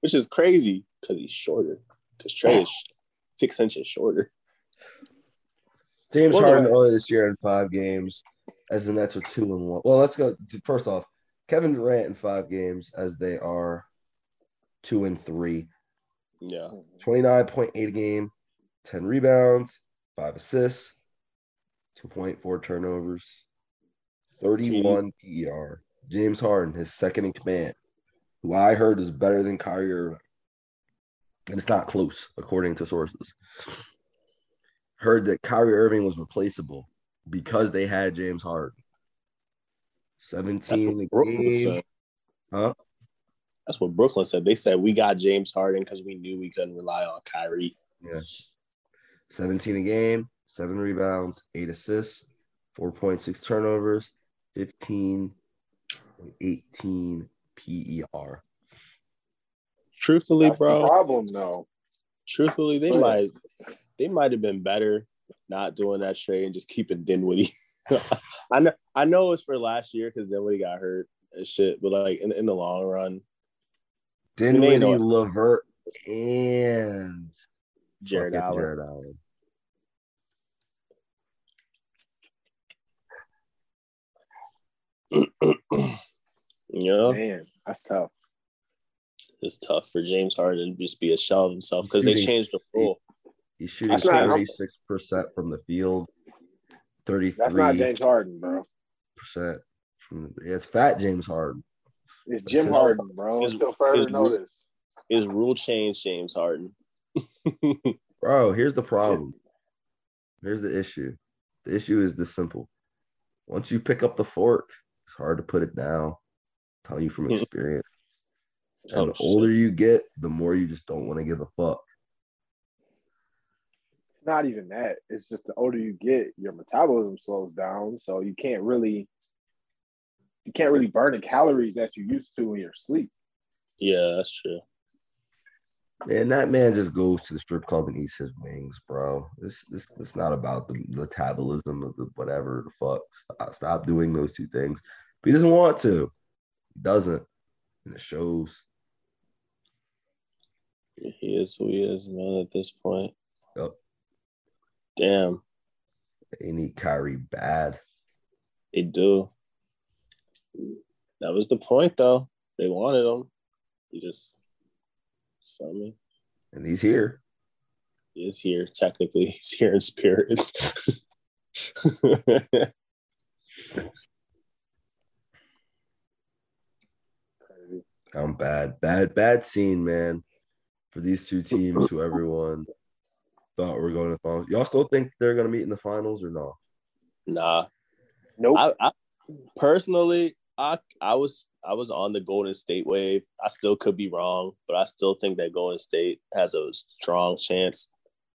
which is crazy because he's shorter. Because Trae is six inches shorter. James Well, Harden they're- early this year in five games, as the Nets are two and one. Well, let's go first off. Kevin Durant in five games, as they are two and three. Yeah. 29.8 a game, 10 rebounds, five assists, 2.4 turnovers, 31 PER. James Harden, his second in command, who I heard is better than Kyrie Irving. And it's not close, according to sources. Heard that Kyrie Irving was replaceable because they had James Harden. That's 17 what a game. Huh? That's what Brooklyn said. They said we got James Harden because we knew we couldn't rely on Kyrie. Yeah. 17 a game, seven rebounds, eight assists, 4.6 turnovers, 15, 18 PER. Truthfully, That's the bro. problem, though. Truthfully, they But- might they might have been better not doing that trade and just keeping Dinwiddie. I know I know it's for last year because Dinwiddie got hurt and shit, but like in, in the long run, they Dinwiddie, know- LeVert, and Jarrett fucking Allen. Jarrett Allen. You know, Man, that's tough. it's tough for James Harden to just be a shell of himself because they changed the rule. He's shooting 36% from the field, That's not 33% James Harden, bro. from yeah, it's fat James Harden. It's Jim His- Harden, bro. his- Until further his- notice. His rule changed James Harden. Bro, here's the problem. Here's the issue. The issue is this simple. Once you pick up the fork, it's hard to put it down. I'm telling you from experience. And Oh, the shit. older you get, the more you just don't want to give a fuck. It's not even that. It's just the older you get, your metabolism slows down. So you can't really you can't really burn the calories that you used to in your sleep. Yeah, that's true. Man, that man just goes to the strip club and eats his wings, bro. This this it's not about the metabolism of the whatever the fuck. Stop, stop doing those two things. But he doesn't want to. He doesn't. And it shows. He is who he is, man, at this point. Yep. Damn, They need Kyrie bad. they do. That was the point, though. They wanted him. He just, feel me? And he's here. He is here. Technically, he's here in spirit. I'm bad. Bad, bad scene, man. For these two teams who everyone thought were going to finals. Y'all still think they're gonna meet in the finals or not? nah, Nope. I, I personally, I I was I was on the Golden State wave. I still could be wrong, but I still think that Golden State has a strong chance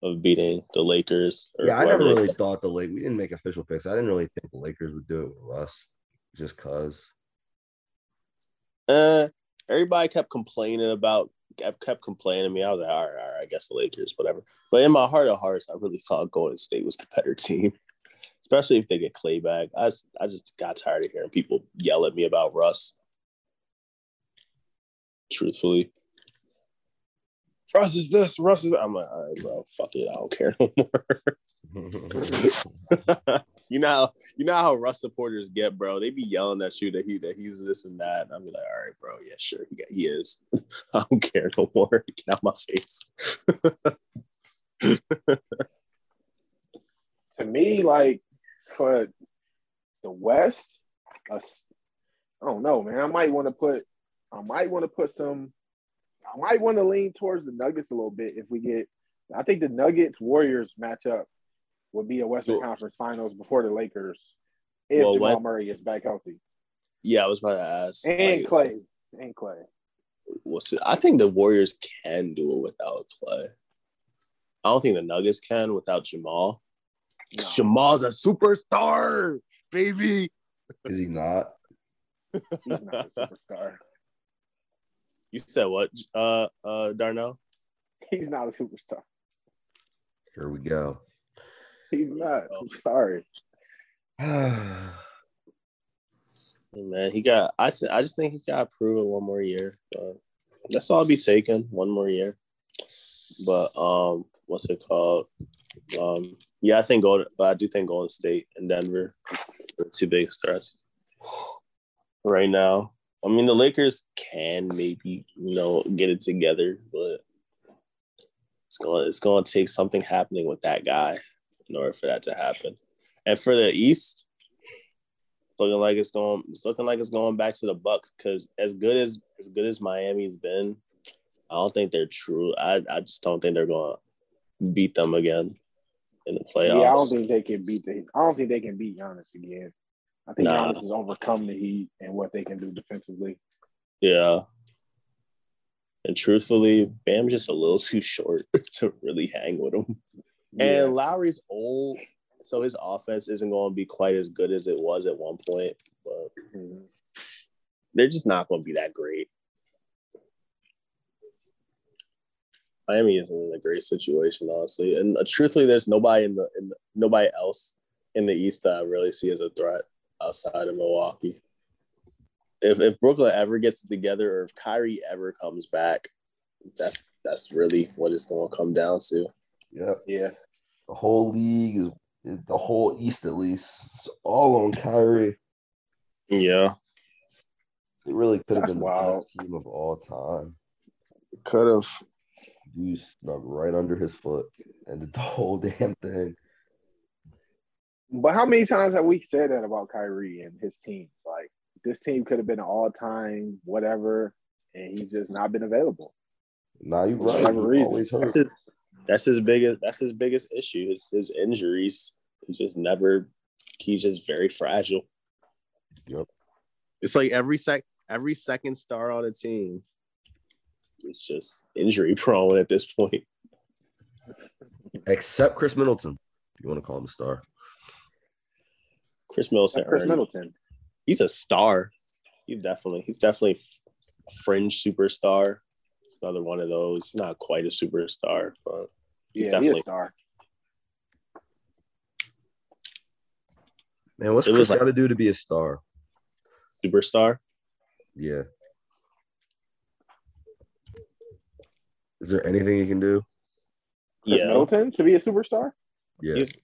of beating the Lakers. Yeah, I never really thought the Lake. We didn't make official picks. I didn't really think the Lakers would do it with us, just cause. Uh, everybody kept complaining about kept, kept complaining to me. I was like, all right, all right, I guess the Lakers, whatever. But in my heart of hearts, I really thought Golden State was the better team, especially if they get Klay back. I I just got tired of hearing people yell at me about Russ. Truthfully, Russ is this, Russ is. That. I'm like, all right, bro, fuck it, I don't care no more. you know, you know how Russ supporters get, bro. They be yelling at you that he that he's this and that. I'm like, all right, bro, yeah, sure, he, got, he is. I don't care no more. Get out my face. to me, like for the West, I don't know, man. I might want to put, I might want to put some I might want to lean towards the Nuggets a little bit if we get. I think the Nuggets Warriors matchup would be a Western well, Conference Finals before the Lakers if well, Jamal Murray gets back healthy. Yeah, I was about to ask. And like, Klay. And Klay. What's it? I think the Warriors can do it without Klay. I don't think the Nuggets can without Jamal. No. Jamal's a superstar, baby. Is he not? He's not a superstar. You said what, uh, uh, Darnell? He's not a superstar. Here we go. He's not. I'm sorry. Man, he got. I th- I just think he got approved one more year. But that's all I'll be taking one more year. But um, what's it called? Um, yeah, I think Golden, but I do think Golden State and Denver are two biggest threats right now. I mean, the Lakers can maybe you know get it together, but it's going it's going to take something happening with that guy in order for that to happen. And for the East, looking like it's going it's looking like it's going back to the Bucks because as good as as good as Miami's been, I don't think they're true. I I just don't think they're going to beat them again in the playoffs. Yeah, I don't think they can beat the. I don't think they can beat Giannis again. I think nah. Giannis has overcome the Heat and what they can do defensively. Yeah. And truthfully, Bam's just a little too short to really hang with him. Yeah. And Lowry's old, so his offense isn't going to be quite as good as it was at one point. But mm-hmm. they're just not going to be that great. Miami isn't in a great situation, honestly. And uh, truthfully, there's nobody in the, in the nobody else in the East that I really see as a threat outside of Milwaukee. If if Brooklyn ever gets it together, or if Kyrie ever comes back, that's that's really what it's going to come down to. Yeah, yeah. The whole league is the whole East at least. It's all on Kyrie. Yeah. It really could have been the best team of all time. Could have. You snuck right under his foot and did the whole damn thing. But how many times have we said that about Kyrie and his team? Like this team could have been an all time whatever, and he's just not been available. Nah, you're right. Always That's his, that's his biggest. That's his biggest issue. His, his injuries. He's just never. He's just very fragile. Yep. It's like every sec, every second star on a team. It's just injury prone at this point. Except Khris Middleton, if you want to call him a star. Khris Middleton. Khris Middleton. He's a star. He's definitely he's definitely a fringe superstar. Another one of those. Not quite a superstar, but he's yeah, definitely he's a star. Man, what's Khris like, got to do to be a star? Superstar. Yeah. Is there anything he can do? Khris yeah. Middleton to be a superstar? Yeah. He's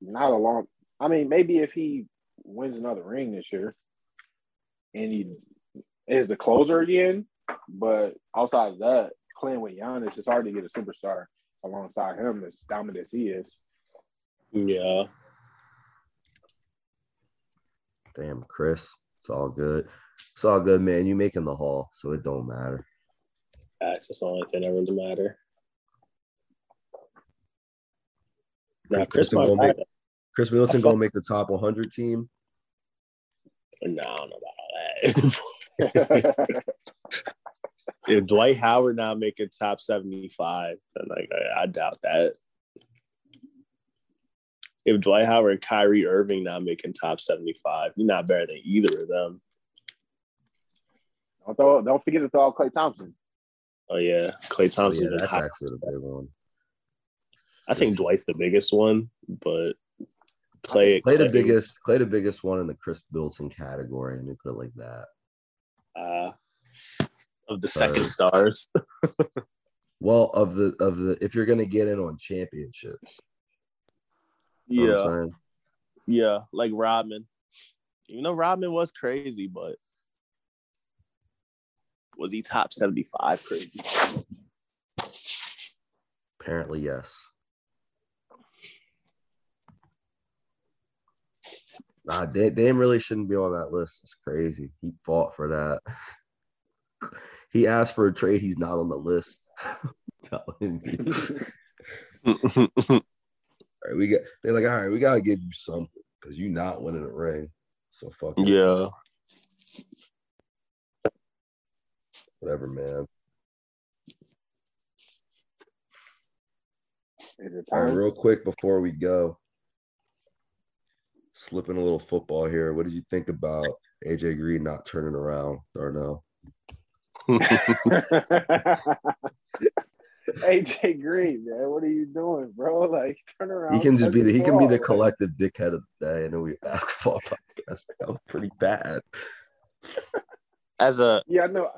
not a long I mean, maybe if he wins another ring this year and he is the closer again, but outside of that, playing with Giannis, it's hard to get a superstar alongside him as dominant as he is. Yeah. Damn, Khris, It's all good. It's all good, man. You making the hall, so it don't matter. That's the only thing that really matter. Now, Khris might make, Khris Middleton gonna make the top 100 team. No, I don't know about all that. if Dwight Howard not making top 75, then like I, I, doubt that. If Dwight Howard and Kyrie Irving not making top 75, you're not better than either of them. Don't, throw, don't forget to throw out Klay Thompson. Oh yeah, Klay Oh, Thompson. yeah, that's hot. actually the big one. I think Dwight's the biggest one, but Klay. Klay the biggest, Klay the biggest one in the Khris Middleton category, and you put it like that. uh, of the second Uh, stars. Well, of the of the if you're gonna get in on championships, you know what I'm saying? yeah, like Rodman. Even though Rodman was crazy, but was he top seventy five crazy? Apparently, yes. Nah, Da- Dame really shouldn't be on that list. It's crazy. He fought for that. He asked for a trade. He's not on the list. Telling you. All right, we get. They're like, all right, we gotta give you something because you're not winning a ring. So fuck. it. yeah, Whatever, man. Is it All right, time? real quick before we go, slipping a little football here. What did you think about AJ Green not turning around, Darnell? AJ Green, man, what are you doing, bro? Like, turn around. He can just be the he can be the ball. collective dickhead of the day. I know we basketball podcast. That was pretty bad. as a Yeah, I know.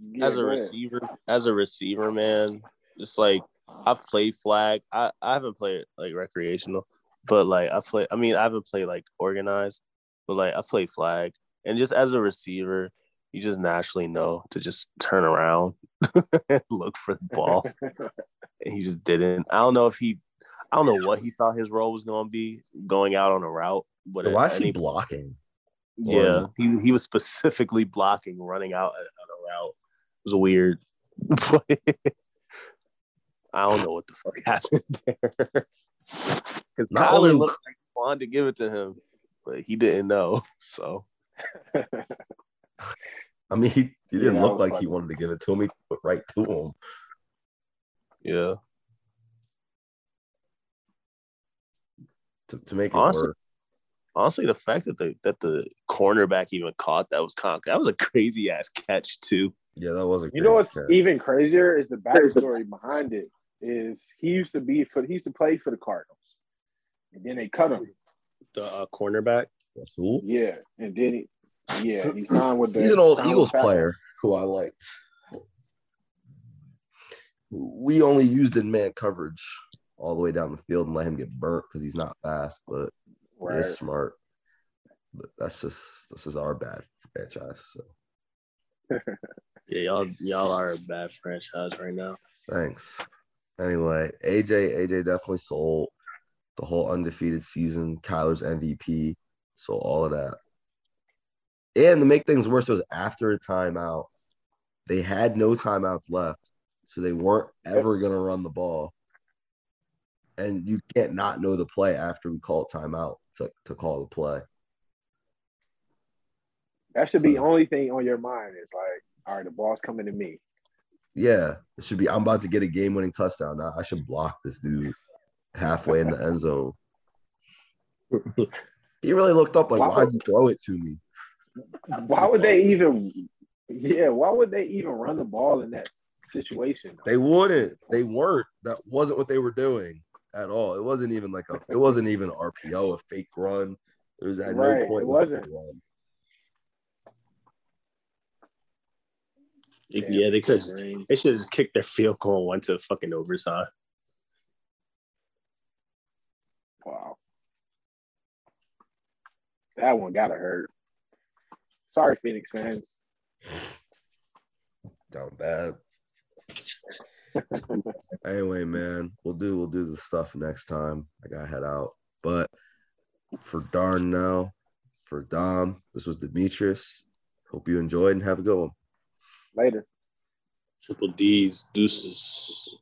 Yeah, as a go ahead. receiver, as a receiver, man, just like I've played flag. I, I haven't played like recreational, but like I play. I mean, I haven't played like organized, but like I play flag, and just as a receiver, you just naturally know to just turn around and look for the ball, and he just didn't. I don't know if he, I don't know what he thought his role was going to be going out on a route, but Why is at he blocking? yeah, he, he was specifically blocking running out on a route. It was weird. I don't know what the fuck happened there. Because Not Kyler only- looked like he wanted to give it to him, but he didn't know. So I mean, he, he didn't Yeah, look that was like he wanted to give it to me, but right to him. yeah, To, to make it Honestly, worse. Honestly, the fact that the that the cornerback even caught that was con- that was a crazy ass catch too. Yeah, that was a You know what's catch. even crazier is the backstory behind it. Is he used to be for he used to play for the Cardinals, and then they cut him. The uh, cornerback. That's cool. Yeah, and then he, yeah, he signed with the. He's an old Eagles player who I liked. We only used in man coverage all the way down the field and let him get burnt because he's not fast, but he Right. is smart. But that's just this is our bad franchise. So Yeah, y'all y'all are a bad franchise right now. thanks. Anyway, AJ AJ definitely sold the whole undefeated season. Kyler's MVP, so all of that. And to make things worse, it was after a timeout. They had no timeouts left, so they weren't ever gonna run the ball. And you can't not know the play after we call timeout to, to call the play. That should be the only thing on your mind is like, all right, the ball's coming to me. Yeah, it should be. I'm about to get a game-winning touchdown. Now I should block this dude halfway in the end zone. He really looked up like, Why why'd would- you throw it to me? Why would they even? Yeah, why would they even run the ball in that situation? They wouldn't. They weren't. That wasn't what they were doing at all. It wasn't even like a. It wasn't even RPO, a fake run. There was at Right, no point it was wasn't. a run. Yeah, they could. Green. They should have just kicked their field goal and went to fucking overtime. Wow, that one gotta hurt. Sorry, Phoenix fans. Down bad. Anyway, man, we'll do we'll do the stuff next time. I gotta head out. But for Darnell, for Dom, this was Demetrius. Hope you enjoyed and have a good one. Later. Triple D's, deuces.